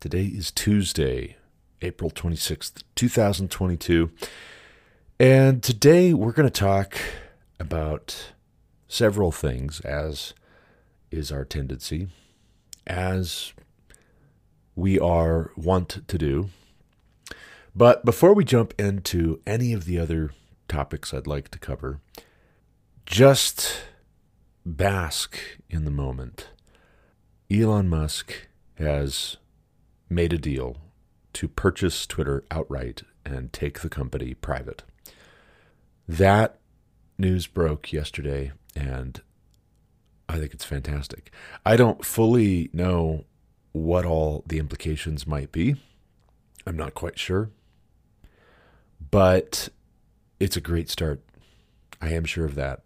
Today is Tuesday, April 26th, 2022. And today we're going to talk about several things, as is our tendency, as we are wont to do. But before we jump into any of the other topics I'd like to cover, just bask in the moment. Elon Musk has made a deal to purchase Twitter outright and take the company private. That news broke yesterday, and I think it's fantastic. I don't fully know what all the implications might be. I'm not quite sure. But it's a great start. I am sure of that.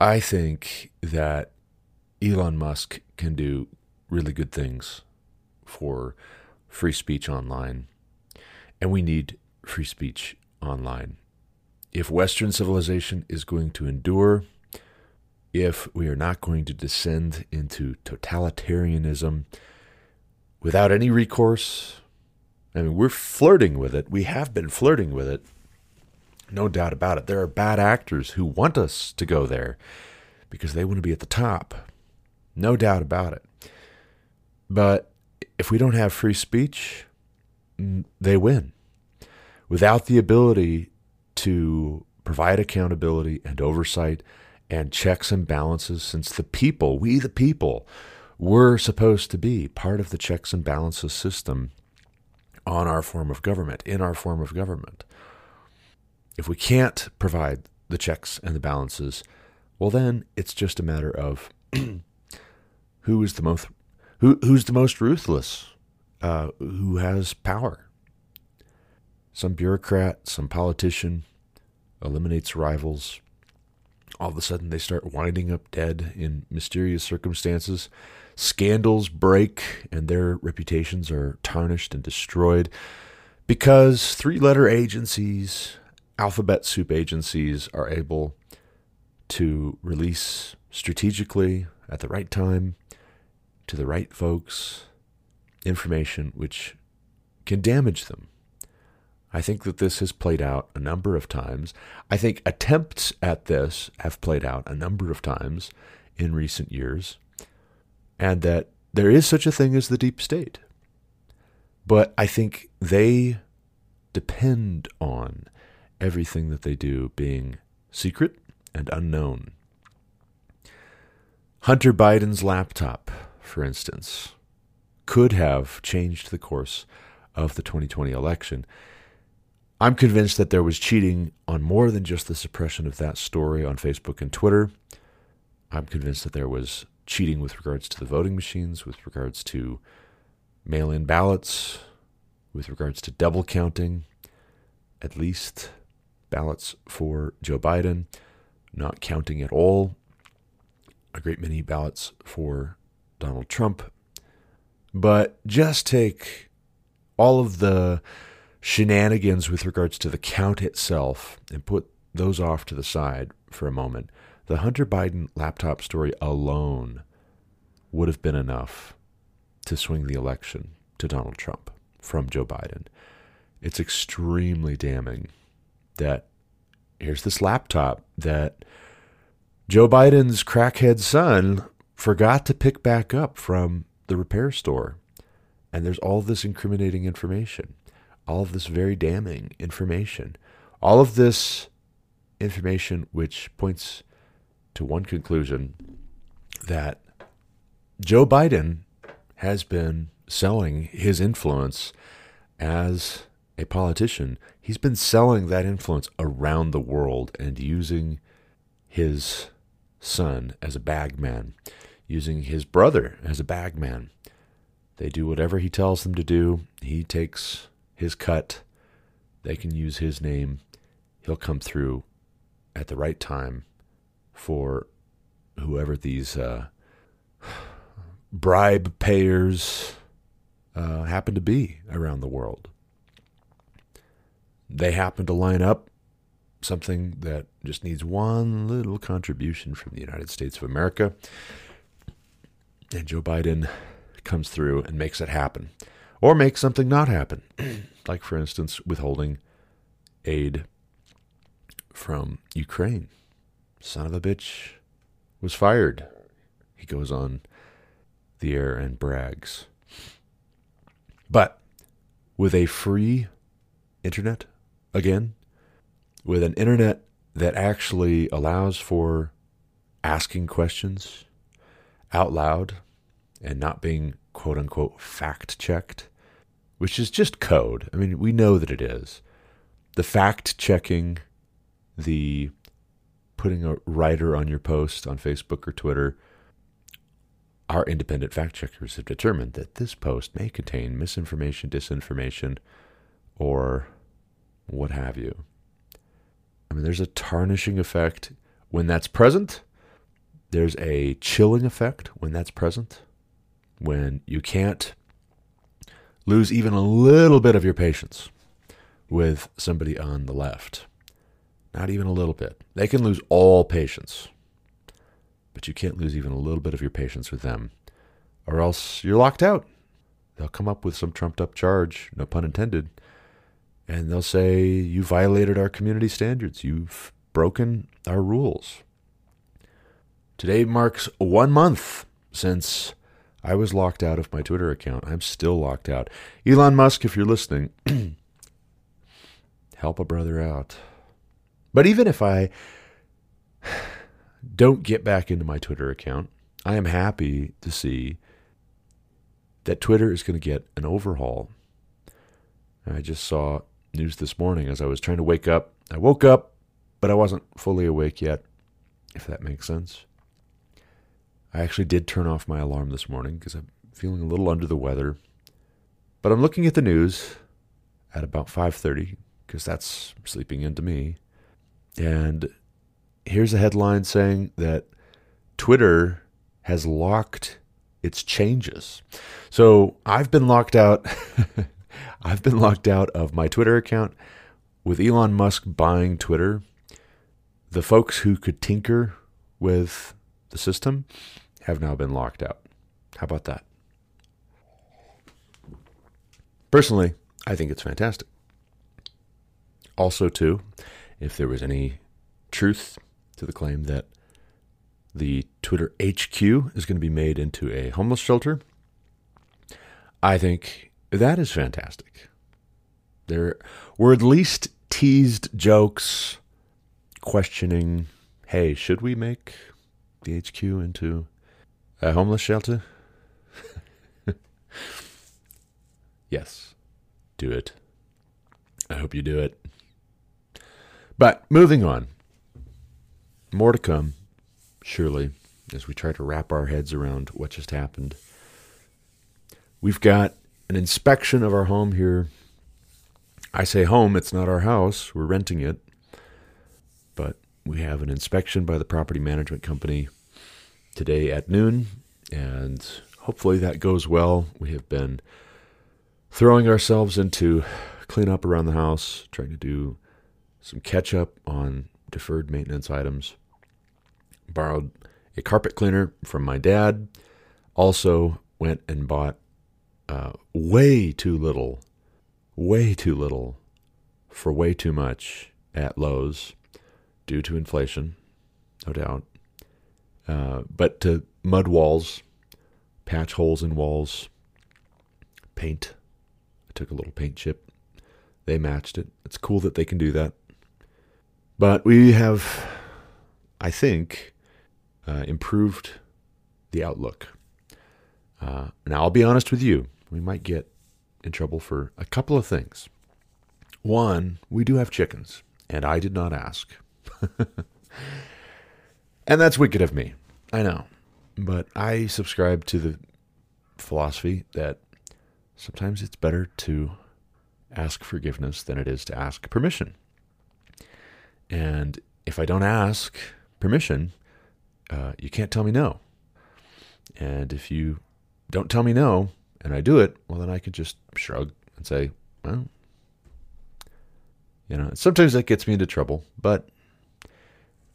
I think that Elon Musk can do really good things for free speech online. And we need free speech online. If Western civilization is going to endure, if we are not going to descend into totalitarianism without any recourse, I mean, we're flirting with it. We have been flirting with it. No doubt about it. There are bad actors who want us to go there because they want to be at the top. No doubt about it. But if we don't have free speech, they win. Without the ability to provide accountability and oversight and checks and balances, since the people, we the people, were supposed to be part of the checks and balances system on our form of government, in our form of government. If we can't provide the checks and the balances, well, then it's just a matter of who is the most who who's the most ruthless, uh, who has power. Some bureaucrat, some politician eliminates rivals. All of a sudden, they start winding up dead in mysterious circumstances. Scandals break, and their reputations are tarnished and destroyed because three letter agencies, alphabet soup agencies, are able to release strategically at the right time to the right folks information which can damage them. I think that this has played out a number of times. I think attempts at this have played out a number of times in recent years, and that there is such a thing as the deep state. But I think they depend on everything that they do being secret and unknown. Hunter Biden's laptop, for instance, could have changed the course of the 2020 election. I'm convinced that there was cheating on more than just the suppression of that story on Facebook and Twitter. I'm convinced that there was cheating with regards to the voting machines, with regards to mail in ballots, with regards to double counting, at least ballots for Joe Biden not counting at all a great many ballots for Donald Trump. But just take all of the shenanigans with regards to the count itself and put those off to the side for a moment. The Hunter Biden laptop story alone would have been enough to swing the election to Donald Trump from Joe Biden. It's extremely damning that here's this laptop that Joe Biden's crackhead son forgot to pick back up from the repair store. And there's all this incriminating information, all of this very damning information, all of this information which points to one conclusion that Joe Biden has been selling his influence as a politician, he's been selling that influence around the world and using his son as a bagman, using his brother as a bagman. They do whatever he tells them to do. He takes his cut. They can use his name. He'll come through at the right time for whoever these uh, bribe payers uh, happen to be around the world. They happen to line up something that just needs one little contribution from the United States of America. And Joe Biden comes through and makes it happen, or makes something not happen. like, for instance, withholding aid from Ukraine. Son of a bitch was fired. He goes on the air and brags. But with a free internet, again, with an internet that actually allows for asking questions out loud and not being quote unquote fact checked, which is just code. I mean, we know that it is. The fact checking, the putting a writer on your post on Facebook or Twitter, our independent fact checkers have determined that this post may contain misinformation, disinformation, or what have you. I mean, there's a tarnishing effect when that's present. There's a chilling effect when that's present. When you can't lose even a little bit of your patience with somebody on the left. Not even a little bit. They can lose all patience, but you can't lose even a little bit of your patience with them, or else you're locked out. They'll come up with some trumped up charge, no pun intended, and they'll say, You violated our community standards. You've broken our rules. Today marks one month since I was locked out of my Twitter account. I'm still locked out. Elon Musk, if you're listening, help a brother out. But even if I don't get back into my Twitter account, I am happy to see that Twitter is going to get an overhaul. I just saw news this morning as I was trying to wake up. I woke up, but I wasn't fully awake yet, if that makes sense. I actually did turn off my alarm this morning because I'm feeling a little under the weather. But I'm looking at the news at about 5:30 because that's sleeping into me. And here's a headline saying that Twitter has locked its changes. So I've been locked out I've been locked out of my Twitter account with Elon Musk buying Twitter. The folks who could tinker with the system have now been locked out. How about that? Personally, I think it's fantastic. Also, too, if there was any truth to the claim that the Twitter HQ is going to be made into a homeless shelter, I think that is fantastic. There were at least teased jokes questioning hey, should we make the HQ into a homeless shelter? yes, do it. I hope you do it. But moving on, more to come, surely, as we try to wrap our heads around what just happened. We've got an inspection of our home here. I say home, it's not our house, we're renting it. But we have an inspection by the property management company today at noon, and hopefully that goes well. We have been throwing ourselves into cleanup around the house, trying to do some catch up on deferred maintenance items. Borrowed a carpet cleaner from my dad. Also went and bought uh, way too little, way too little for way too much at Lowe's due to inflation, no doubt. Uh, but to mud walls, patch holes in walls, paint. I took a little paint chip. They matched it. It's cool that they can do that. But we have, I think, uh, improved the outlook. Uh, now, I'll be honest with you we might get in trouble for a couple of things. One, we do have chickens, and I did not ask. and that's wicked of me. I know. But I subscribe to the philosophy that sometimes it's better to ask forgiveness than it is to ask permission. And if I don't ask permission, uh, you can't tell me no. And if you don't tell me no and I do it, well, then I can just shrug and say, well, you know, sometimes that gets me into trouble, but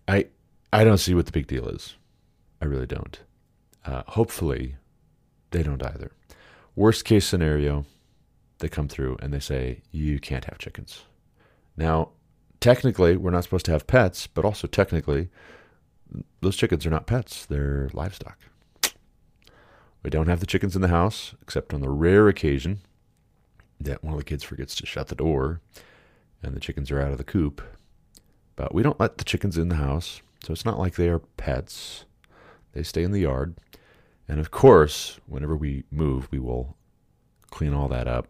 I I don't see what the big deal is. I really don't. Uh, hopefully, they don't either. Worst case scenario, they come through and they say, you can't have chickens. Now, technically, we're not supposed to have pets, but also technically, those chickens are not pets, they're livestock. We don't have the chickens in the house, except on the rare occasion that one of the kids forgets to shut the door and the chickens are out of the coop. But we don't let the chickens in the house, so it's not like they are pets. They stay in the yard. And of course, whenever we move, we will clean all that up.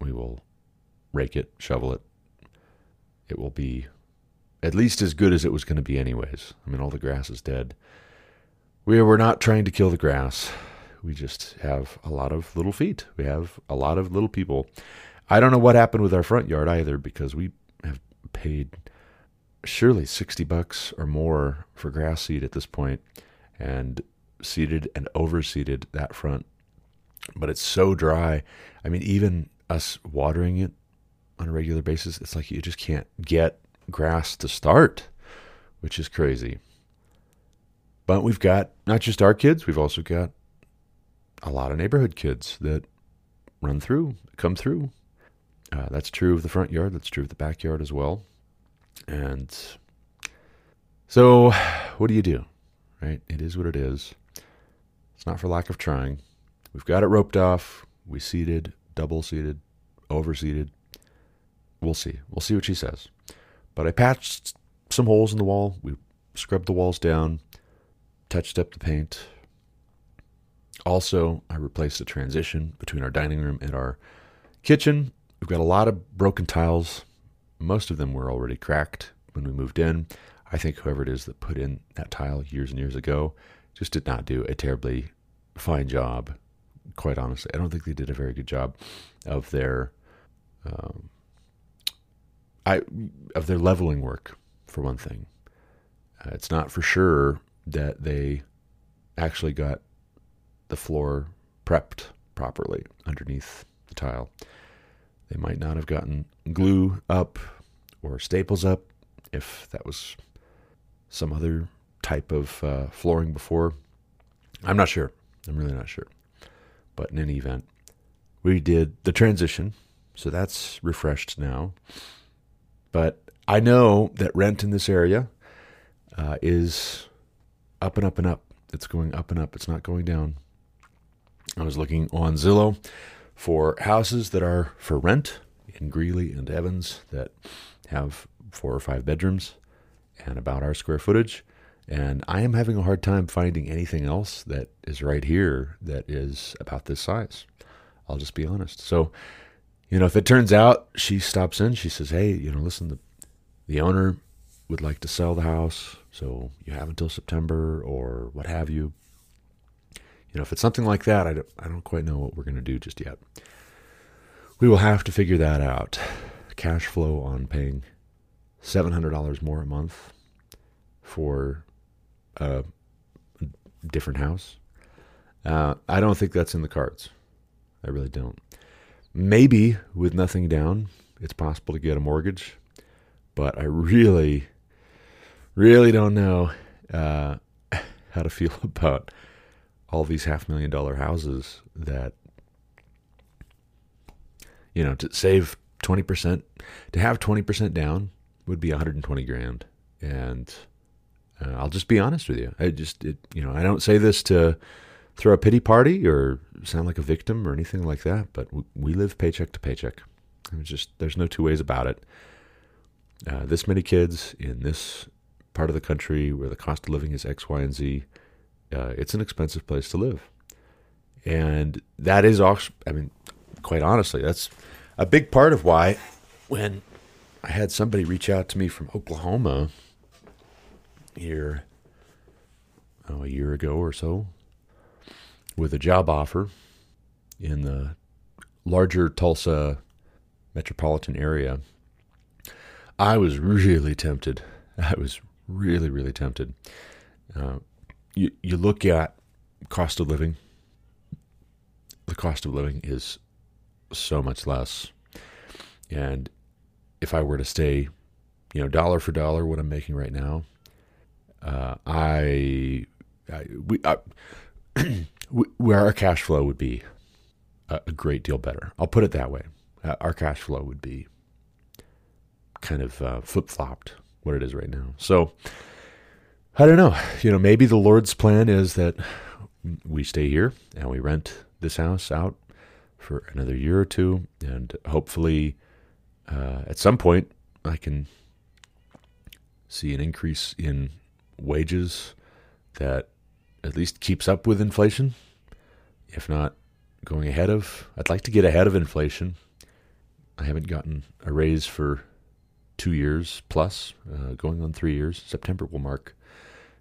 We will rake it, shovel it. It will be at least as good as it was going to be, anyways. I mean, all the grass is dead. We were not trying to kill the grass. We just have a lot of little feet. We have a lot of little people. I don't know what happened with our front yard either because we have paid surely 60 bucks or more for grass seed at this point and seeded and overseeded that front. But it's so dry. I mean, even us watering it on a regular basis, it's like you just can't get grass to start, which is crazy. But we've got not just our kids, we've also got a lot of neighborhood kids that run through, come through, uh, that's true of the front yard. That's true of the backyard as well. And so, what do you do? Right? It is what it is. It's not for lack of trying. We've got it roped off. We seeded, double seeded, over seeded. We'll see. We'll see what she says. But I patched some holes in the wall. We scrubbed the walls down, touched up the paint. Also, I replaced the transition between our dining room and our kitchen We've got a lot of broken tiles. Most of them were already cracked when we moved in. I think whoever it is that put in that tile years and years ago just did not do a terribly fine job. Quite honestly, I don't think they did a very good job of their, um, I of their leveling work. For one thing, uh, it's not for sure that they actually got the floor prepped properly underneath the tile. They might not have gotten glue up or staples up if that was some other type of uh, flooring before. I'm not sure. I'm really not sure. But in any event, we did the transition. So that's refreshed now. But I know that rent in this area uh, is up and up and up. It's going up and up. It's not going down. I was looking on Zillow for houses that are for rent in Greeley and Evans that have four or five bedrooms and about our square footage. And I am having a hard time finding anything else that is right here that is about this size. I'll just be honest. So, you know, if it turns out she stops in, she says, "Hey, you know, listen, the the owner would like to sell the house, so you have until September or what have you." You know, if it's something like that, I don't, I don't quite know what we're going to do just yet. We will have to figure that out. Cash flow on paying $700 more a month for a different house. Uh, I don't think that's in the cards. I really don't. Maybe with nothing down, it's possible to get a mortgage, but I really, really don't know uh, how to feel about all these half million dollar houses that you know to save 20% to have 20% down would be 120 grand. And uh, I'll just be honest with you. I just it, you know I don't say this to throw a pity party or sound like a victim or anything like that but we live paycheck to paycheck. It's just there's no two ways about it. Uh, this many kids in this part of the country where the cost of living is X, Y, and Z uh, it's an expensive place to live. And that is, I mean, quite honestly, that's a big part of why when I had somebody reach out to me from Oklahoma here oh, a year ago or so with a job offer in the larger Tulsa metropolitan area, I was really tempted. I was really, really tempted. Uh, you you look at cost of living. The cost of living is so much less, and if I were to stay, you know, dollar for dollar, what I'm making right now, uh, I, I we, I, where our cash flow would be a, a, great deal better. I'll put it that way. Uh, our cash flow would be kind of uh, flip flopped what it is right now. So I don't know. You know, maybe the Lord's plan is that we stay here and we rent this house out for another year or two, and hopefully, uh, at some point, I can see an increase in wages that at least keeps up with inflation, if not going ahead of. I'd like to get ahead of inflation. I haven't gotten a raise for two years plus, uh, going on three years. September will mark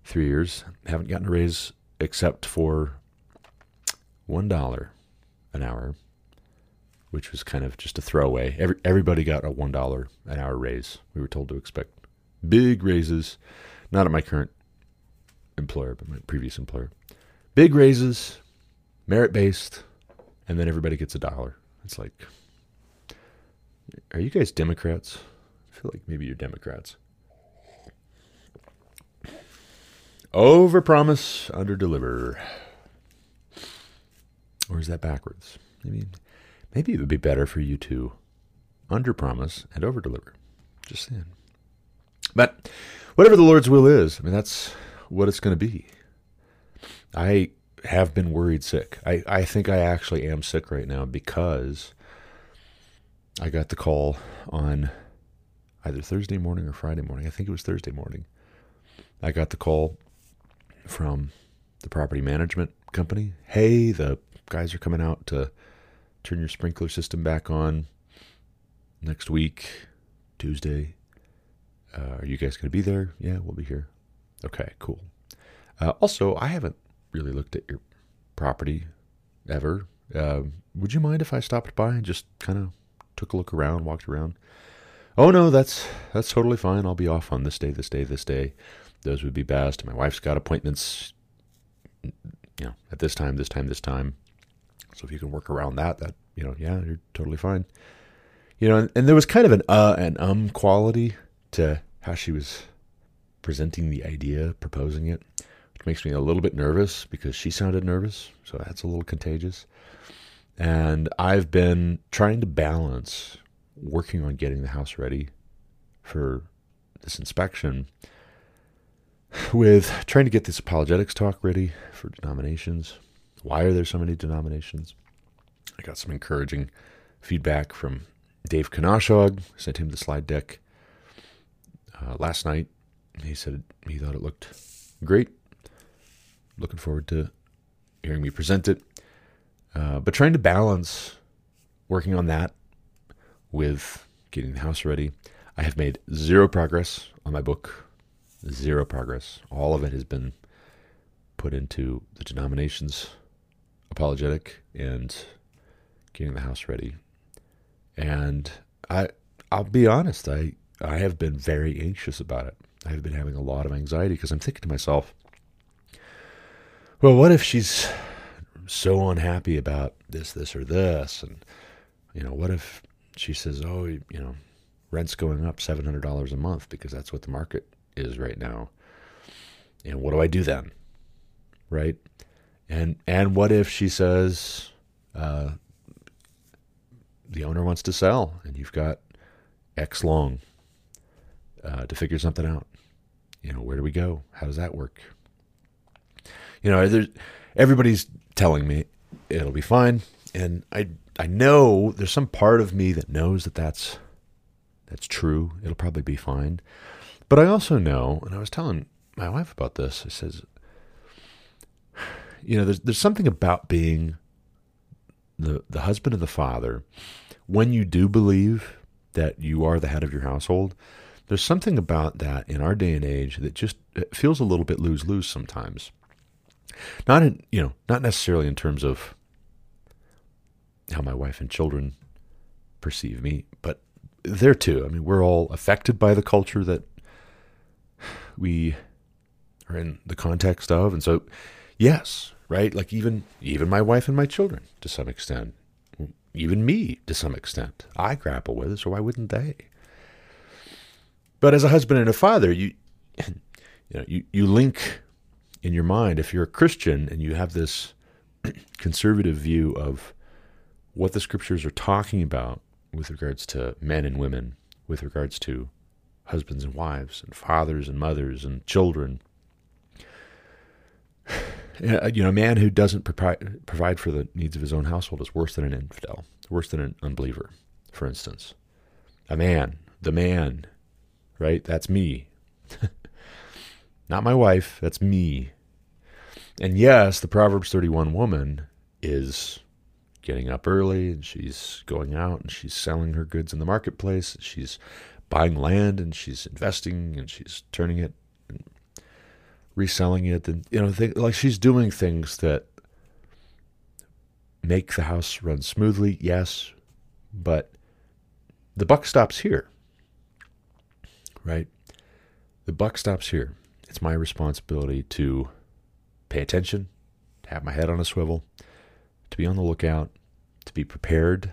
three years. Haven't gotten a raise except for one dollar an hour, which was kind of just a throwaway. Every, everybody got a one dollar an hour raise. We were told to expect big raises, not at my current employer, but my previous employer. Big raises, merit based, and then everybody gets a dollar. It's like, are you guys Democrats? I feel like maybe you're Democrats. Over promise, under deliver. Or is that backwards? I mean, maybe it would be better for you to under promise and over deliver. Just saying. But whatever the Lord's will is, I mean, that's what it's going to be. I have been worried sick. I, I think I actually am sick right now because I got the call on either Thursday morning or Friday morning. I think it was Thursday morning. I got the call from the property management company. Hey, the guys are coming out to turn your sprinkler system back on next week, Tuesday. Uh, are you guys going to be there? Yeah, we'll be here. Okay, cool. Uh, also, I haven't really looked at your property ever. Uh, would you mind if I stopped by and just kind of took a look around, walked around? oh no, that's that's totally fine. I'll be off on this day, this day, this day. Those would be best. My wife's got appointments, you know, at this time, this time, this time. So if you can work around that, that you know, yeah, you're totally fine. You know, and, and there was kind of an uh and um quality to how she was presenting the idea, proposing it, which makes me a little bit nervous because she sounded nervous. So that's a little contagious. And I've been trying to balance working on getting the house ready for this inspection with trying to get this apologetics talk ready for denominations. Why are there so many denominations? I got some encouraging feedback from Dave Kanashog. Sent him the slide deck uh, last night. He said he thought it looked great. Looking forward to hearing me present it. Uh, but trying to balance working on that with getting the house ready. I have made zero progress on my book. Zero progress. All of it has been put into the denominations apologetic and getting the house ready. And I I'll be honest, I I have been very anxious about it. I have been having a lot of anxiety because I'm thinking to myself, well, what if she's so unhappy about this, this, or this? And, you know, what if she says, "Oh, you know, rent's going up seven hundred dollars a month because that's what the market is right now." And what do I do then? Right? And and what if she says, uh, the owner wants to sell, and you've got X long uh, to figure something out? You know, where do we go? How does that work? You know, everybody's telling me it'll be fine, and I I know there's some part of me that knows that that's that's true. It'll probably be fine. But I also know, and I was telling my wife about this. I says, you know, there's there's something about being the the husband and the father when you do believe that you are the head of your household. There's something about that in our day and age that just feels a little bit lose lose sometimes. Not in you know, not necessarily in terms of how my wife and children perceive me, but there too. I mean, we're all affected by the culture that we are in the context of, and so yes, right? Like even even my wife and my children to some extent, even me to some extent, I grapple with it. So why wouldn't they? But as a husband and a father, you you know you, you link in your mind if you're a Christian and you have this conservative view of what the scriptures are talking about with regards to men and women, with regards to husbands and wives, and fathers and mothers and children. You know, a man who doesn't provide for the needs of his own household is worse than an infidel, worse than an unbeliever, for instance. A man, the man, right? That's me. Not my wife, that's me. And yes, the Proverbs 31 woman is getting up early and she's going out and she's selling her goods in the marketplace. She's buying land and she's investing and she's turning it and reselling it and you know like she's doing things that make the house run smoothly. Yes, but the buck stops here. Right? The buck stops here. It's my responsibility to pay attention, to have my head on a swivel, to be on the lookout, to be prepared,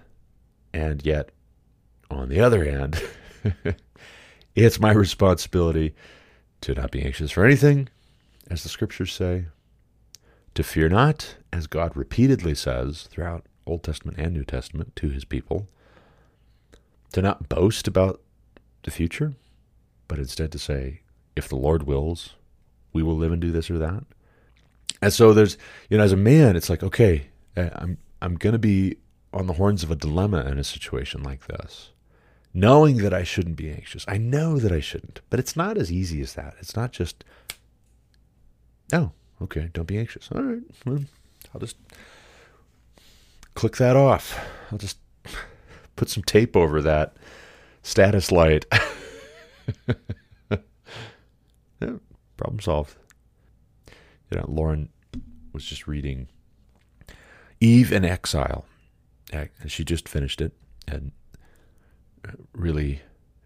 and yet, on the other hand, it's my responsibility to not be anxious for anything, as the scriptures say, to fear not, as God repeatedly says throughout Old Testament and New Testament to his people, to not boast about the future, but instead to say, if the Lord wills, we will live and do this or that. And so there's, you know, as a man, it's like, okay, uh, I'm I'm going to be on the horns of a dilemma in a situation like this, knowing that I shouldn't be anxious. I know that I shouldn't, but it's not as easy as that. It's not just, oh, okay, don't be anxious. All right, I'll just click that off. I'll just put some tape over that status light. yeah, problem solved. You know, Lauren was just reading Eve in Exile. She just finished it and really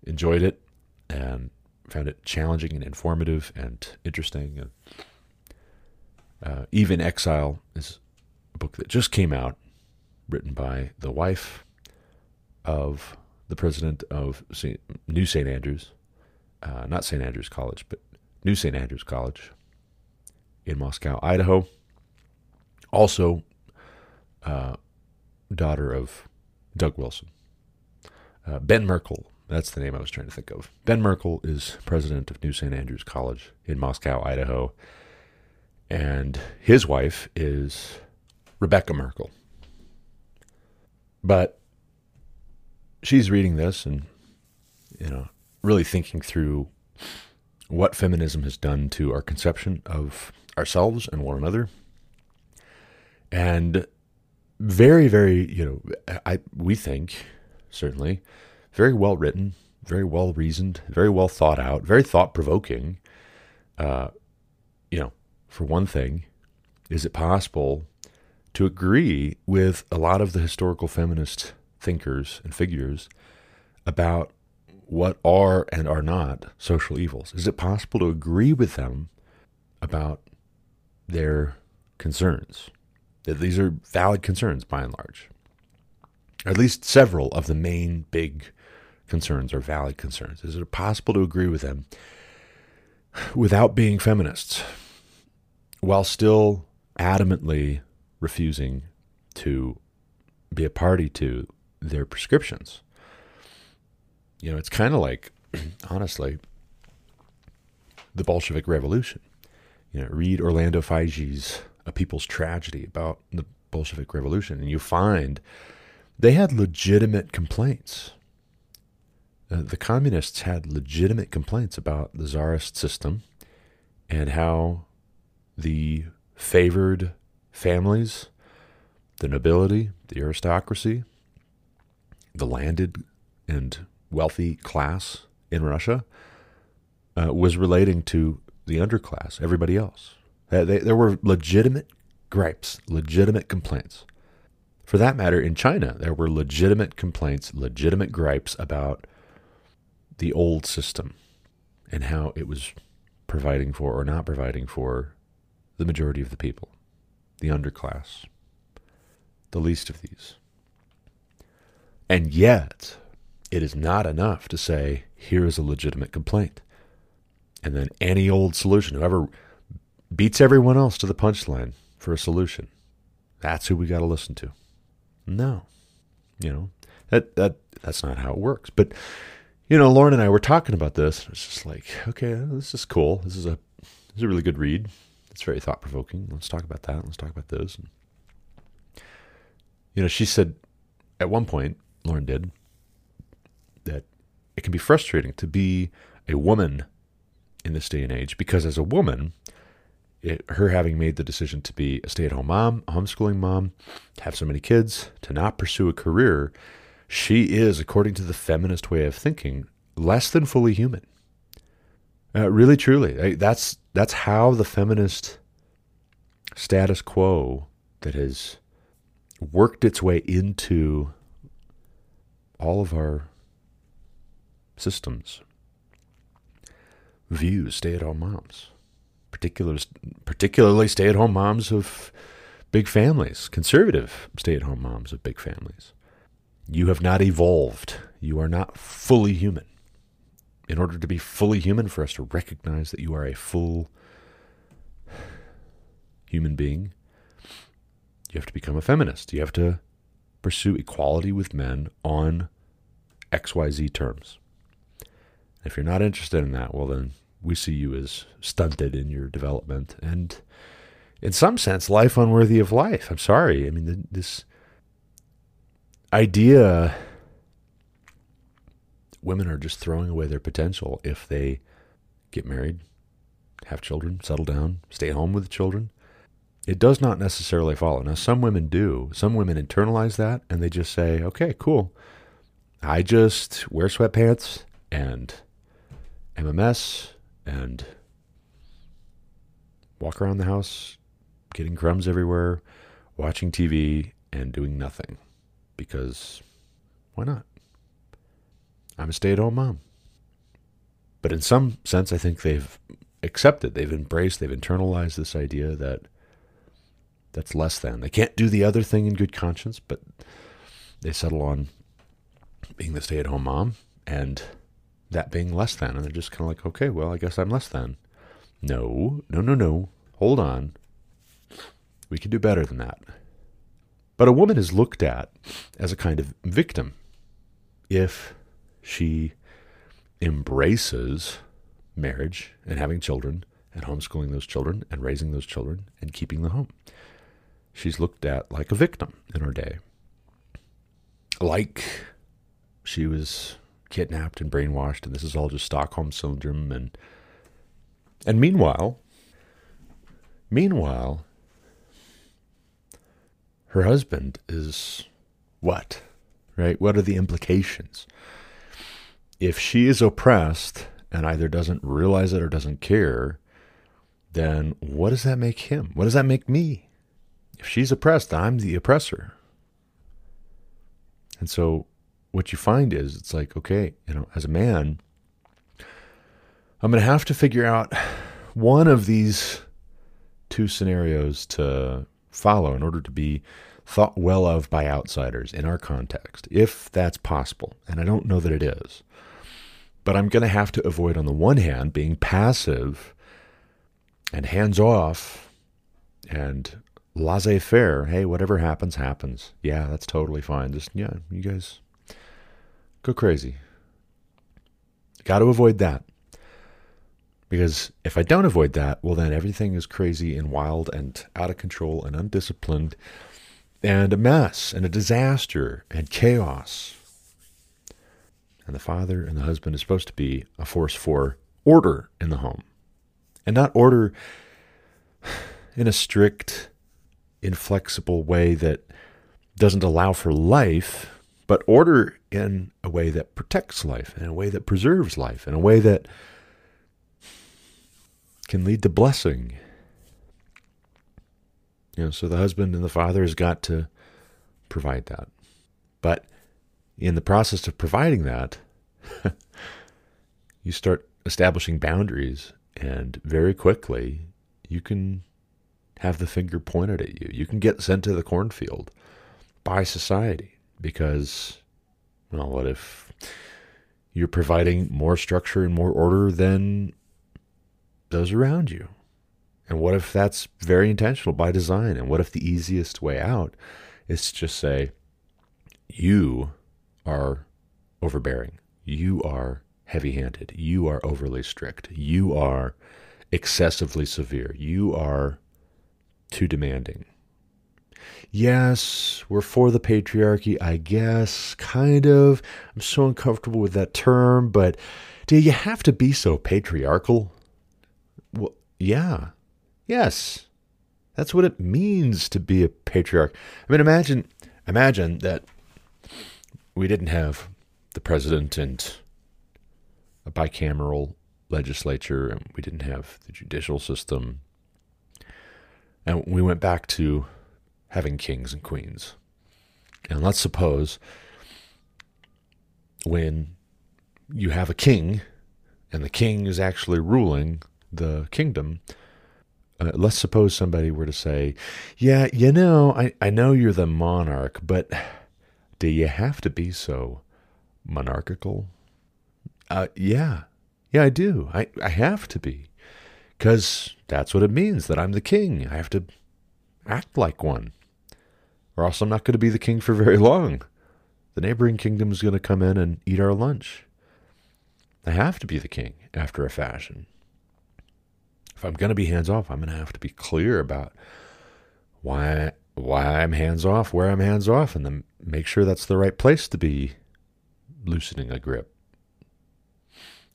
enjoyed it and found it challenging and informative and interesting. And uh, Eve in Exile is a book that just came out, written by the wife of the president of Saint, New St. Andrews, uh, not St. Andrews College, but New St. Andrews College in Moscow, Idaho. Also, uh, daughter of Doug Wilson. Uh, ben Merkle, that's the name I was trying to think of. Ben Merkle is president of New St. Andrews College in Moscow, Idaho. And his wife is Rebekah Merkle. But she's reading this and, you know, really thinking through what feminism has done to our conception of ourselves and one another. And very, very, you know, I we think certainly very well written, very well reasoned, very well thought out, very thought provoking. Uh, you know, for one thing, is it possible to agree with a lot of the historical feminist thinkers and figures about what are and are not social evils? Is it possible to agree with them about their concerns? that these are valid concerns by and large. At least several of the main big concerns are valid concerns. Is it possible to agree with them without being feminists while still adamantly refusing to be a party to their prescriptions? You know, it's kind of like, honestly, the Bolshevik Revolution. You know, read Orlando Figes' a people's tragedy about the Bolshevik Revolution, and you find they had legitimate complaints. Uh, the communists had legitimate complaints about the czarist system and how the favored families, the nobility, the aristocracy, the landed and wealthy class in Russia uh, was relating to the underclass, everybody else. They, there were legitimate gripes, legitimate complaints For that matter, in China, there were legitimate complaints, legitimate gripes about the old system and how it was providing for or not providing for the majority of the people, the underclass, the least of these. And yet, it is not enough to say, here is a legitimate complaint. And then any old solution, whoever beats everyone else to the punchline for a solution, that's who we got to listen to. No. You know, that, that, that's not how it works. But, you know, Lauren and I were talking about this. It's just like, okay, this is cool. This is a, this is a really good read. It's very thought provoking. Let's talk about that. Let's talk about this. And, you know, she said at one point, Lauren did, that it can be frustrating to be a woman in this day and age because as a woman, it, her having made the decision to be a stay at home mom, a homeschooling mom, to have so many kids, to not pursue a career, she is, according to the feminist way of thinking, less than fully human. Uh, really, truly, that's that's how the feminist status quo that has worked its way into all of our systems views stay-at-home moms, particularly particularly stay-at-home moms of big families, conservative stay-at-home moms of big families. You have not evolved. You are not fully human. In order to be fully human, for us to recognize that you are a full human being, you have to become a feminist. You have to pursue equality with men on XYZ terms. If you're not interested in that, well, then we see you as stunted in your development and, in some sense, life unworthy of life. I'm sorry. I mean, this idea women are just throwing away their potential if they get married, have children, settle down, stay home with the children. It does not necessarily follow. Now, some women do. Some women internalize that and they just say, okay, cool. I just wear sweatpants and M&Ms and walk around the house getting crumbs everywhere, watching TV, and doing nothing. Because why not? I'm a stay at home mom. But in some sense, I think they've accepted, they've embraced, they've internalized this idea that that's less than. They can't do the other thing in good conscience, but they settle on being the stay at home mom and that being less than. And they're just kind of like, okay, well, I guess I'm less than. No, no, no, no. Hold on. We can do better than that. But a woman is looked at as a kind of victim if she embraces marriage and having children and homeschooling those children and raising those children and keeping the home. She's looked at like a victim in our day. Like she was kidnapped and brainwashed, and this is all just Stockholm syndrome. And and meanwhile, meanwhile, her husband is what, right? What are the implications? If she is oppressed and either doesn't realize it or doesn't care, then what does that make him? What does that make me? If she's oppressed, I'm the oppressor. And so what you find is it's like, okay, you know, as a man, I'm going to have to figure out one of these two scenarios to follow in order to be thought well of by outsiders in our context, if that's possible. And I don't know that it is. But I'm going to have to avoid, on the one hand, being passive and hands off and laissez faire. Hey, whatever happens, happens. Yeah, that's totally fine. Just, yeah, you guys go crazy. Got to avoid that. Because if I don't avoid that, well, then everything is crazy and wild and out of control and undisciplined and a mess and a disaster and chaos. And the father and the husband is supposed to be a force for order in the home. And not order in a strict, inflexible way that doesn't allow for life, but order in a way that protects life, in a way that preserves life, in a way that can lead to blessing. You know, so the husband and the father has got to provide that. But in the process of providing that, you start establishing boundaries, and very quickly you can have the finger pointed at you. You can get sent to the cornfield by society because, well, what if you're providing more structure and more order than those around you? And what if that's very intentional by design? And what if the easiest way out is to just say, you are overbearing. You are heavy handed. You are overly strict. You are excessively severe. You are too demanding. Yes, we're for the patriarchy, I guess, kind of. I'm so uncomfortable with that term, but do you have to be so patriarchal? Well, yeah. Yes. That's what it means to be a patriarch. I mean, imagine imagine that we didn't have the president and a bicameral legislature, and we didn't have the judicial system and we went back to having kings and queens. And let's suppose when you have a king and the king is actually ruling the kingdom, uh, let's suppose somebody were to say, Yeah, you know, I, I know you're the monarch, but do you have to be so monarchical? Uh, yeah, yeah, I do. I, I have to be. Because that's what it means that I'm the king. I have to act like one. Or else I'm not going to be the king for very long. The neighboring kingdom is going to come in and eat our lunch. I have to be the king after a fashion. If I'm going to be hands off, I'm going to have to be clear about why why I'm hands off, where I'm hands off, and then make sure that's the right place to be loosening a grip,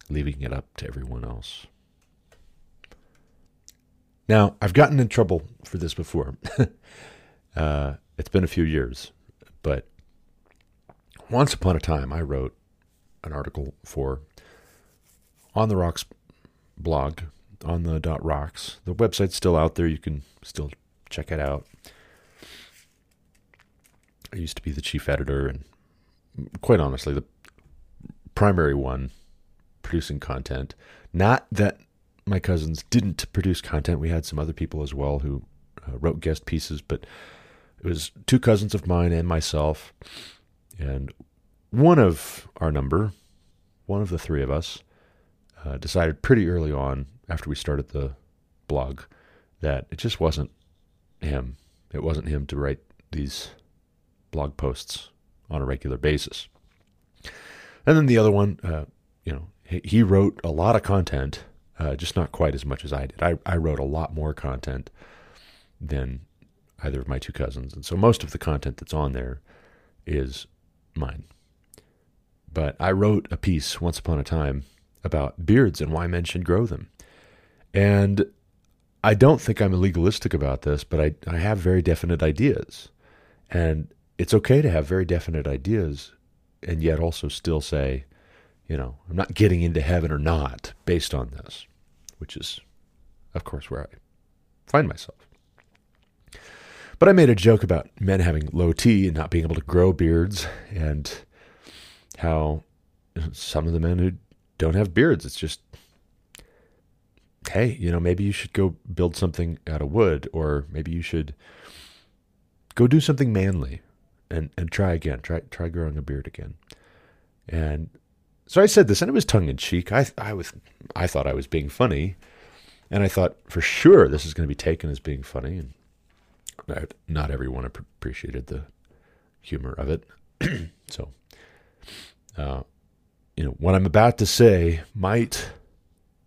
leaving it up to everyone else. Now, I've gotten in trouble for this before. uh, it's been a few years, but once upon a time, I wrote an article for On the Rocks blog, on the dot rocks. The website's still out there. You can still check it out. I used to be the chief editor, and quite honestly, the primary one producing content. Not that my cousins didn't produce content. We had some other people as well who uh, wrote guest pieces, but it was two cousins of mine and myself. And one of our number, one of the three of us, uh, decided pretty early on after we started the blog that it just wasn't him. It wasn't him to write these blog posts on a regular basis. And then the other one, uh, you know, he, he wrote a lot of content uh, just not quite as much as I did. I, I wrote a lot more content than either of my two cousins. And so most of the content that's on there is mine. But I wrote a piece once upon a time about beards and why men should grow them. And I don't think I'm legalistic about this, but I, I have very definite ideas. And it's okay to have very definite ideas and yet also still say, you know, I'm not getting into heaven or not based on this, which is, of course, where I find myself. But I made a joke about men having low T and not being able to grow beards, and how some of the men who don't have beards, it's just, hey, you know, maybe you should go build something out of wood, or maybe you should go do something manly and, and try again, try try growing a beard again. And so I said this, and it was tongue in cheek. I I was I thought I was being funny, and I thought for sure this is going to be taken as being funny, and not, not everyone appreciated the humor of it. so, uh, you know, what I'm about to say might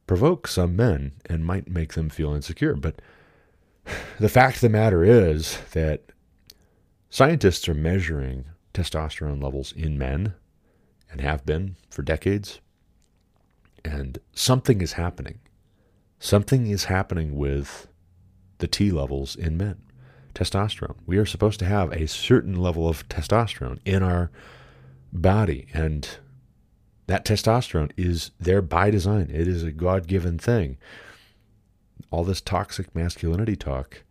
provoke some men and might make them feel insecure, but the fact of the matter is that scientists are measuring testosterone levels in men and have been for decades. And something is happening. Something is happening with the T levels in men. Testosterone. We are supposed to have a certain level of testosterone in our body. And that testosterone is there by design, it is a God given thing. All this toxic masculinity talk,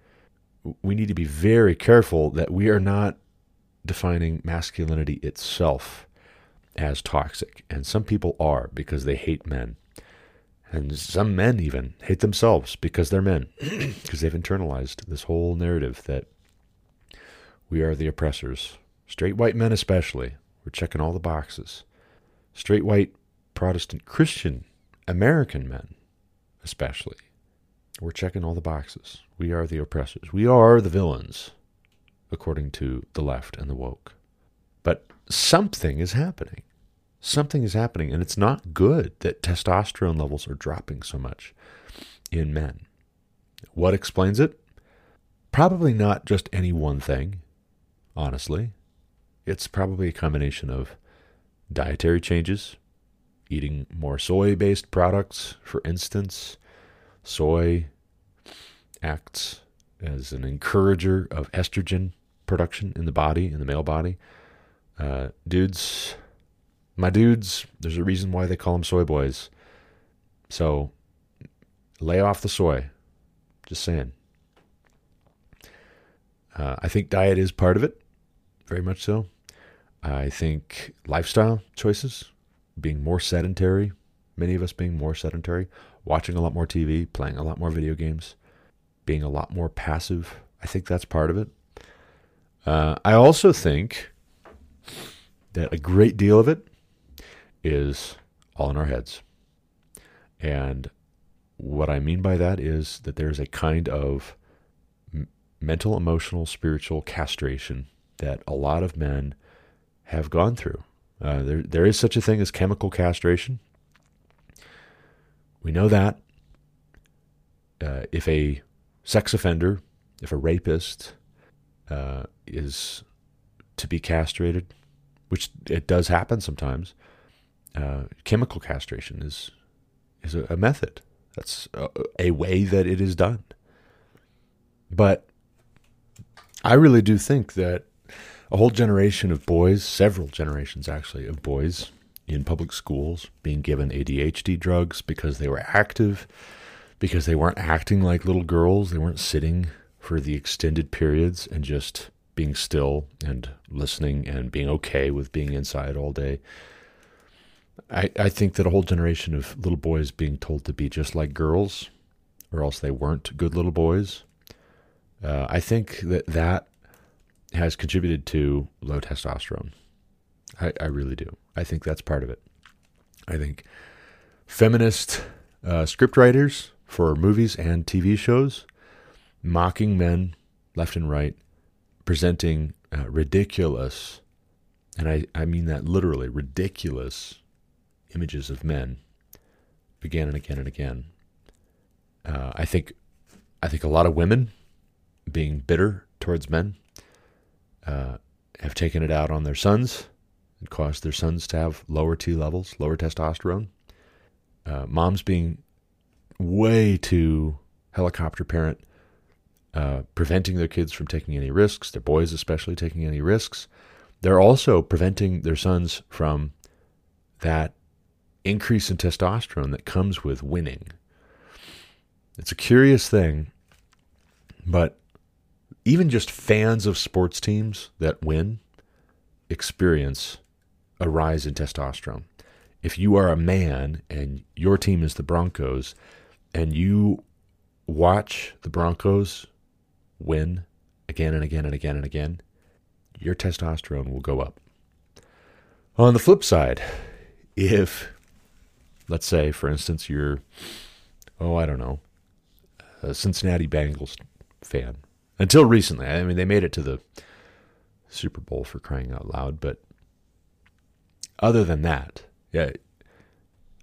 we need to be very careful that we are not defining masculinity itself as toxic. And some people are because they hate men. And some men even hate themselves because they're men, because they've internalized this whole narrative that we are the oppressors. Straight white men, especially. We're checking all the boxes. Straight white Protestant Christian American men, especially. We're checking all the boxes. We are the oppressors. We are the villains, according to the left and the woke. But something is happening something is happening, and it's not good that testosterone levels are dropping so much in men. What explains it? Probably not just any one thing, honestly. It's probably a combination of dietary changes, eating more soy based products, for instance. Soy acts as an encourager of estrogen production in the body, in the male body. Uh, dudes my dudes, there's a reason why they call them soy boys. So lay off the soy. Just saying. Uh, I think diet is part of it, very much so. I think lifestyle choices, being more sedentary, many of us being more sedentary, watching a lot more TV, playing a lot more video games, being a lot more passive. I think that's part of it. Uh, I also think that a great deal of it is all in our heads. And what I mean by that is that there's a kind of m- mental, emotional, spiritual castration that a lot of men have gone through. Uh, there, there is such a thing as chemical castration. We know that. Uh, if a sex offender, if a rapist uh, is to be castrated, which it does happen sometimes, uh, chemical castration is is a, a method. That's a, a way that it is done. But I really do think that a whole generation of boys, several generations actually, of boys in public schools being given ADHD drugs because they were active, because they weren't acting like little girls, they weren't sitting for the extended periods and just being still and listening and being okay with being inside all day. I, I think that a whole generation of little boys being told to be just like girls, or else they weren't good little boys. Uh, I think that that has contributed to low testosterone. I, I really do. I think that's part of it. I think feminist uh, scriptwriters for movies and TV shows mocking men left and right, presenting uh, ridiculous, and I, I mean that literally, ridiculous images of men again and again and again. Uh, I think I think a lot of women being bitter towards men uh, have taken it out on their sons and caused their sons to have lower T levels, lower testosterone. Uh, moms being way too helicopter parent, uh, preventing their kids from taking any risks, their boys especially taking any risks. They're also preventing their sons from that increase in testosterone that comes with winning. It's a curious thing, but even just fans of sports teams that win experience a rise in testosterone. If you are a man and your team is the Broncos and you watch the Broncos win again and again and again and again, your testosterone will go up. On the flip side, if let's say, for instance, you're, oh, I don't know, a Cincinnati Bengals fan. Until recently, I mean, they made it to the Super Bowl for crying out loud, but other than that, yeah,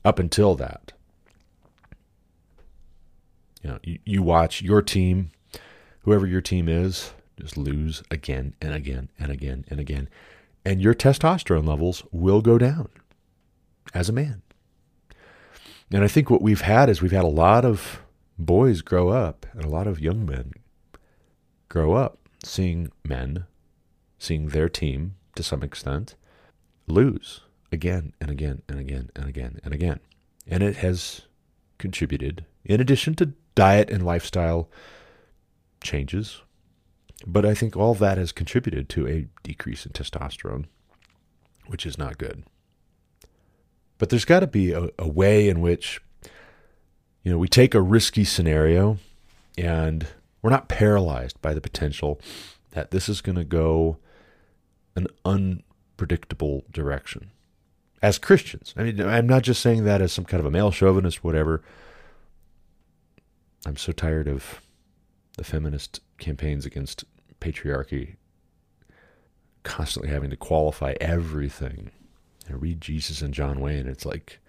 up until that, you know, you, you watch your team, whoever your team is, just lose again and again and again and again, and your testosterone levels will go down as a man. And I think what we've had is we've had a lot of boys grow up and a lot of young men grow up seeing men, seeing their team to some extent lose again and again and again and again and again. And it has contributed, in addition to diet and lifestyle changes, But I think all that has contributed to a decrease in testosterone, which is not good. But there's got to be a, a way in which, you know, we take a risky scenario and we're not paralyzed by the potential that this is going to go an unpredictable direction. As Christians, I mean, I'm not just saying that as some kind of a male chauvinist, whatever. I'm so tired of the feminist campaigns against patriarchy constantly having to qualify everything. I read Jesus and John Wayne, it's like,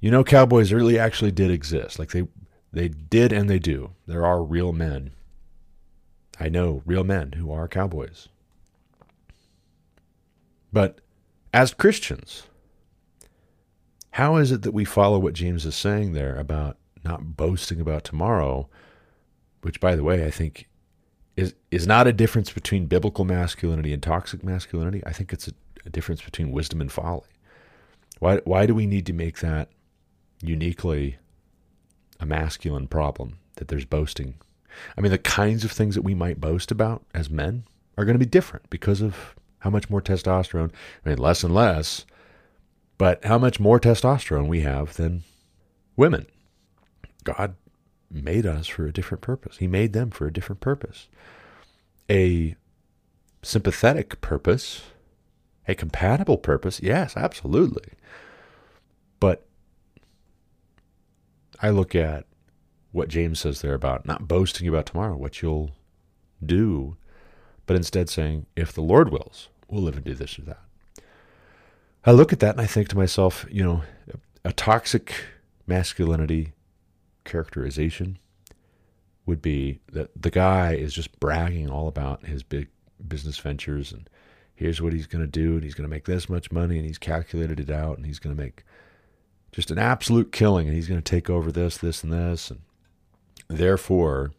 you know, cowboys really actually did exist. Like they they did and they do. There are real men. I know real men who are cowboys. But as Christians, how is it that we follow what James is saying there about not boasting about tomorrow, which by the way, I think is is not a difference between biblical masculinity and toxic masculinity. I think it's a, a difference between wisdom and folly. Why why do we need to make that uniquely a masculine problem that there's boasting? I mean, the kinds of things that we might boast about as men are going to be different because of how much more testosterone. I mean, less and less, but how much more testosterone we have than women. God made us for a different purpose. He made them for a different purpose. A sympathetic purpose, a compatible purpose, yes, absolutely. But I look at what James says there about not boasting about tomorrow, what you'll do, but instead saying, if the Lord wills, we'll live and do this or that. I look at that and I think to myself, you know, a toxic masculinity characterization would be that the guy is just bragging all about his big business ventures and here's what he's going to do and he's going to make this much money and he's calculated it out and he's going to make just an absolute killing and he's going to take over this this and this and therefore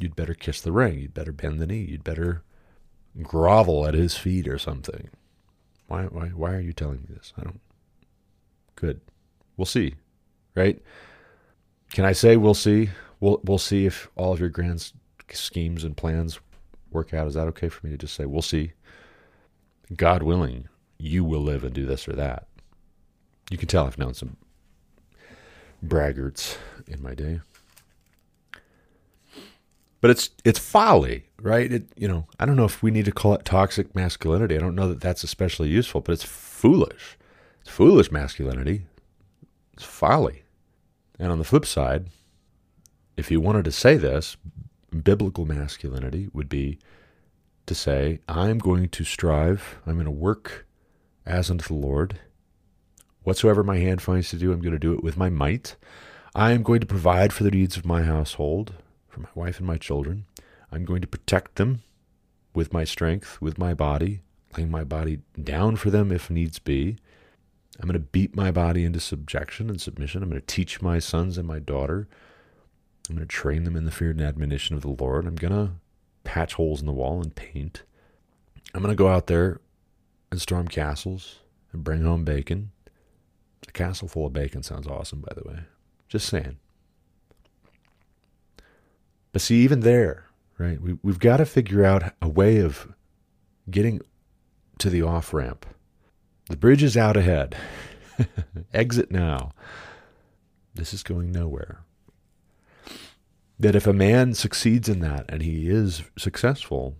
you'd better kiss the ring. You'd better bend the knee. You'd better grovel at his feet or something. Why why why are you telling me this? I don't good. We'll see right? Can I say we'll see? We'll we'll see if all of your grand schemes and plans work out. Is that okay for me to just say we'll see? God willing, you will live and do this or that. You can tell I've known some braggarts in my day. But it's it's folly, right? It you know, I don't know if we need to call it toxic masculinity. I don't know that that's especially useful, but it's foolish. It's foolish masculinity. It's folly. And on the flip side, if you wanted to say this, biblical masculinity would be to say, I'm going to strive, I'm going to work as unto the Lord. Whatsoever my hand finds to do, I'm going to do it with my might. I am going to provide for the needs of my household, for my wife and my children. I'm going to protect them with my strength, with my body, laying my body down for them if needs be. I'm going to beat my body into subjection and submission. I'm going to teach my sons and my daughter. I'm going to train them in the fear and admonition of the Lord. I'm going to patch holes in the wall and paint. I'm going to go out there and storm castles and bring home bacon. A castle full of bacon sounds awesome, by the way. Just saying. But see, even there, right, we, we've got to figure out a way of getting to the off ramp the bridge is out ahead. Exit now. This is going nowhere. That if a man succeeds in that and he is successful,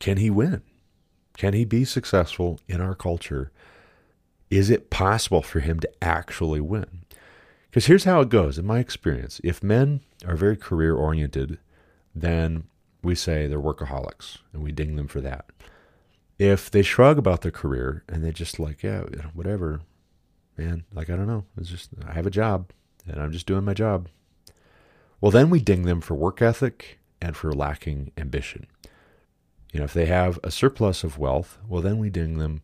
can he win? Can he be successful in our culture? Is it possible for him to actually win? Because here's how it goes in my experience if men are very career oriented, then we say they're workaholics and we ding them for that if they shrug about their career and they just like, yeah, whatever, man, like, I don't know. It's just, I have a job and I'm just doing my job. Well, then we ding them for work ethic and for lacking ambition. You know, if they have a surplus of wealth, well, then we ding them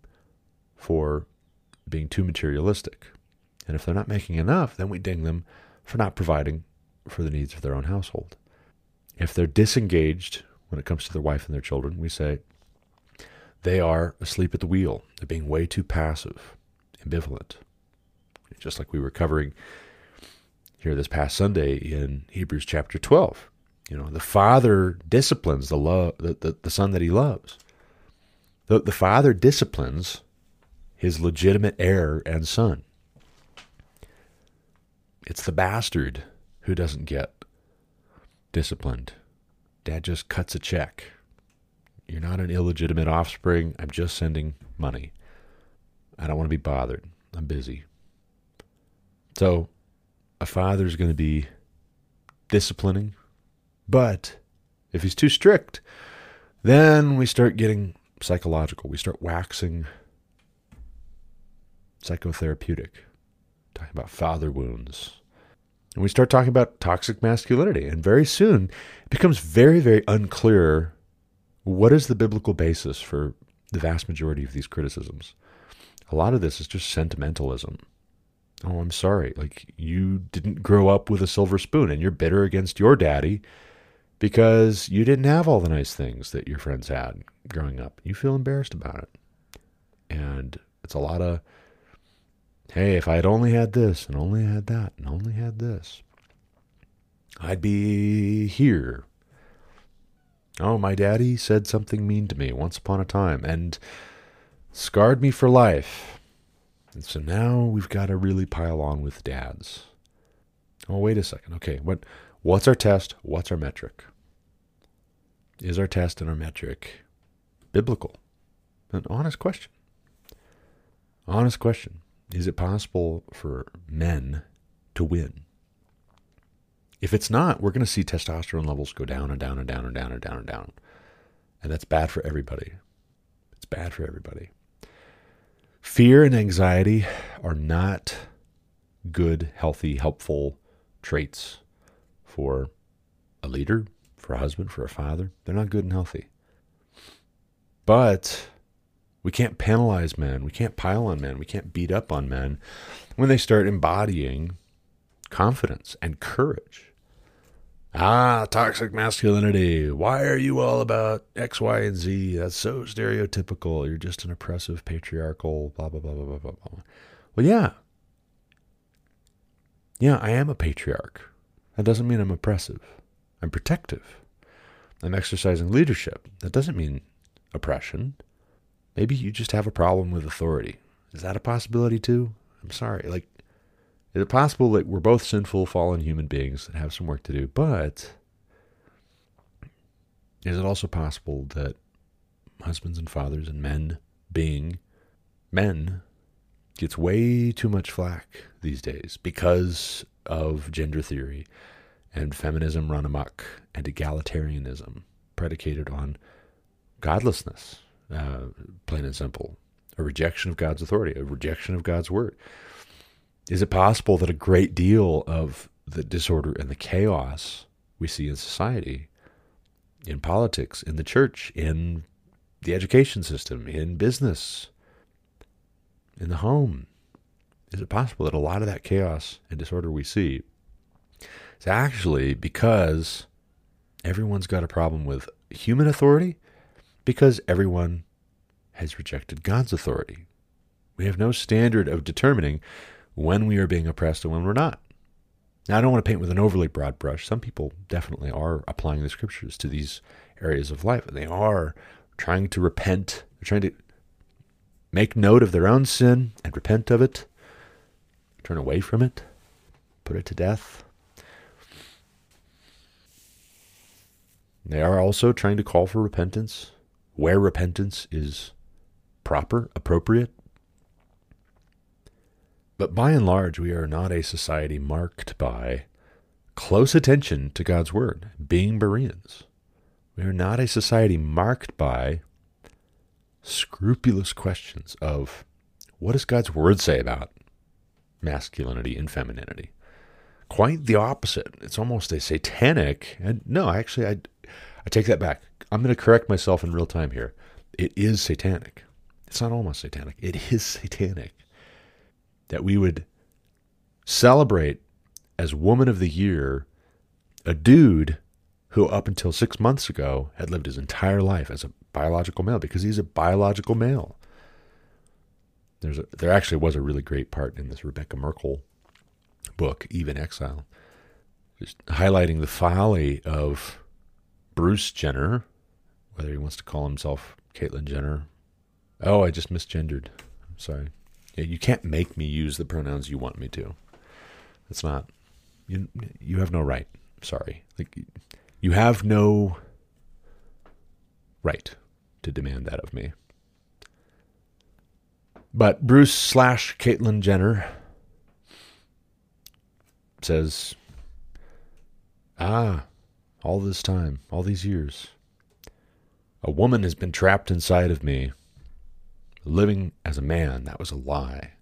for being too materialistic. And if they're not making enough, then we ding them for not providing for the needs of their own household. If they're disengaged when it comes to their wife and their children, we say, they are asleep at the wheel. They're being way too passive, ambivalent. Just like we were covering here this past Sunday in Hebrews chapter 12. You know, the father disciplines the love the, the, the son that he loves. The, the father disciplines his legitimate heir and son. It's the bastard who doesn't get disciplined. Dad just cuts a check. You're not an illegitimate offspring. I'm just sending money. I don't want to be bothered. I'm busy. So, a father's going to be disciplining, but if he's too strict, then we start getting psychological. We start waxing psychotherapeutic, talking about father wounds. And we start talking about toxic masculinity. And very soon, it becomes very, very unclear what is the biblical basis for the vast majority of these criticisms. A lot of this is just sentimentalism. Oh, I'm sorry. Like, you didn't grow up with a silver spoon and you're bitter against your daddy because you didn't have all the nice things that your friends had growing up. You feel embarrassed about it. And it's a lot of, hey, if I had only had this and only had that and only had this, I'd be here. Oh, my daddy said something mean to me once upon a time and scarred me for life. And so now we've got to really pile on with dads. Oh, wait a second. Okay, what what's our test? What's our metric? Is our test and our metric biblical? An honest question. Honest question. Is it possible for men to win? If it's not, we're going to see testosterone levels go down and down and down and down and down and down. And that's bad for everybody. It's bad for everybody. Fear and anxiety are not good, healthy, helpful traits for a leader, for a husband, for a father. They're not good and healthy. But we can't penalize men. We can't pile on men. We can't beat up on men when they start embodying confidence and courage. Ah, toxic masculinity. Why are you all about X, Y, and Z? That's so stereotypical. You're just an oppressive, patriarchal, blah, blah, blah, blah, blah, blah. Well, yeah. Yeah, I am a patriarch. That doesn't mean I'm oppressive. I'm protective. I'm exercising leadership. That doesn't mean oppression. Maybe you just have a problem with authority. Is that a possibility too? I'm sorry. Like, is it possible that we're both sinful, fallen human beings that have some work to do? But is it also possible that husbands and fathers and men being men gets way too much flack these days because of gender theory and feminism run amok and egalitarianism predicated on godlessness, uh, plain and simple, a rejection of God's authority, a rejection of God's word. Is it possible that a great deal of the disorder and the chaos we see in society, in politics, in the church, in the education system, in business, in the home, is it possible that a lot of that chaos and disorder we see is actually because everyone's got a problem with human authority because everyone has rejected God's authority? We have no standard of determining when we are being oppressed and when we're not. Now, I don't want to paint with an overly broad brush. Some people definitely are applying the scriptures to these areas of life. They are trying to repent, they're trying to make note of their own sin and repent of it, turn away from it, put it to death. They are also trying to call for repentance where repentance is proper, appropriate, but by and large, we are not a society marked by close attention to God's word, being Bereans. We are not a society marked by scrupulous questions of what does God's word say about masculinity and femininity? Quite the opposite. It's almost a satanic, and no, actually, I, I take that back. I'm going to correct myself in real time here. It is satanic. It's not almost satanic. It is satanic that we would celebrate as Woman of the Year a dude who, up until six months ago, had lived his entire life as a biological male because he's a biological male. There's a, there actually was a really great part in this Rebekah Merkle book, Eve in Exile. just highlighting the folly of Bruce Jenner, whether he wants to call himself Caitlyn Jenner. Oh, I just misgendered. I'm sorry. You can't make me use the pronouns you want me to. It's not. You you have no right. Sorry. Like you have no right to demand that of me. But Bruce slash Caitlyn Jenner says, Ah, all this time, all these years, a woman has been trapped inside of me. Living as a man, that was a lie.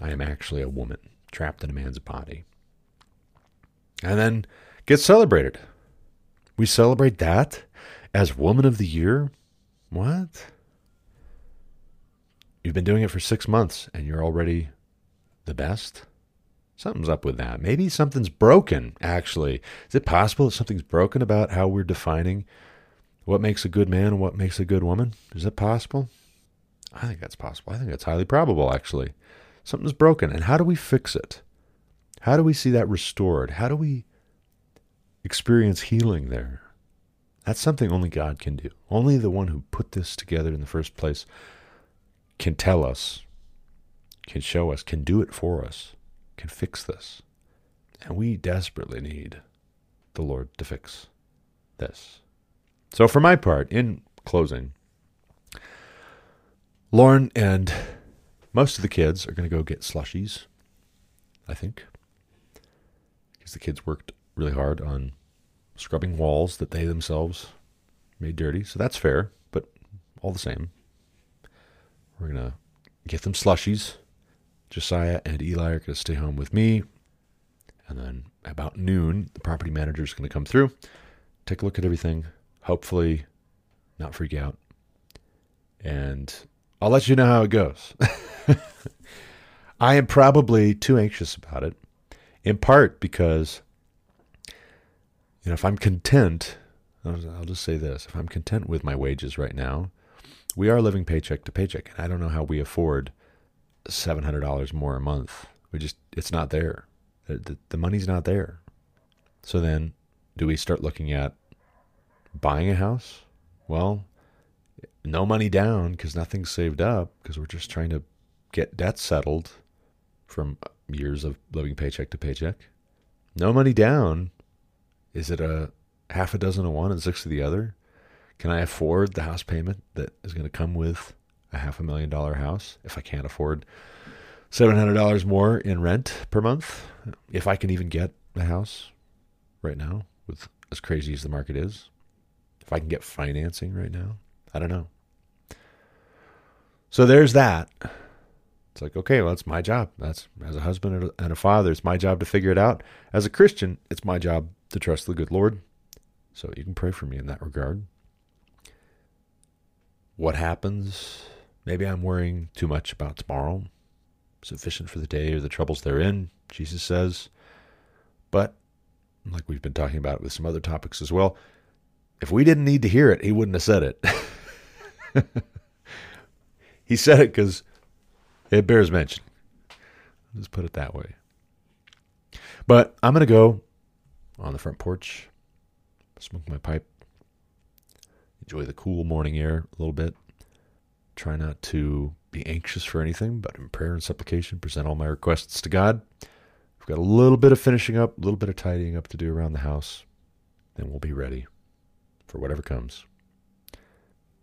I am actually a woman trapped in a man's body. And then get celebrated. We celebrate that as Woman of the Year? What? You've been doing it for six months and you're already the best? Something's up with that. Maybe something's broken, actually. Is it possible that something's broken about how we're defining what makes a good man and what makes a good woman? Is that possible? I think that's possible. I think that's highly probable, actually. Something's broken. And how do we fix it? How do we see that restored? How do we experience healing there? That's something only God can do. Only the one who put this together in the first place can tell us, can show us, can do it for us, can fix this. And we desperately need the Lord to fix this. So, for my part, in closing, Lauren and most of the kids are going to go get slushies, I think, because the kids worked really hard on scrubbing walls that they themselves made dirty. So that's fair, but all the same, we're going to get them slushies. Josiah and Eli are going to stay home with me. And then about noon, the property manager is going to come through, take a look at everything, hopefully not freak out. And I'll let you know how it goes. I am probably too anxious about it, in part because, you know, if I'm content, I'll just say this if I'm content with my wages right now, we are living paycheck to paycheck, and I don't know how we afford seven hundred dollars more a month. We just it's not there. The, the, the money's not there. So then, do we start looking at buying a house? Well, no money down because nothing's saved up because we're just trying to get debt settled from uh, years of living paycheck to paycheck. No money down. Is it a half a dozen of one and six of the other? Can I afford the house payment that is going to come with a half a million dollar house if I can't afford $700 more in rent per month? If I can even get a house right now with as crazy as the market is? If I can get financing right now? I don't know. So there's that. It's like, okay, well, it's my job. That's as a husband and a father, it's my job to figure it out. As a Christian, it's my job to trust the good Lord. So you can pray for me in that regard what happens. Maybe I'm worrying too much about tomorrow, sufficient for the day or the troubles therein, Jesus says. But, like we've been talking about with some other topics as well, if we didn't need to hear it, he wouldn't have said it. he said it because it bears mention. Let's put it that way. But I'm going to go on the front porch, smoke my pipe, enjoy the cool morning air a little bit. Try not to be anxious for anything, but in prayer and supplication, present all my requests to God. We've got a little bit of finishing up, a little bit of tidying up to do around the house. Then we'll be ready for whatever comes.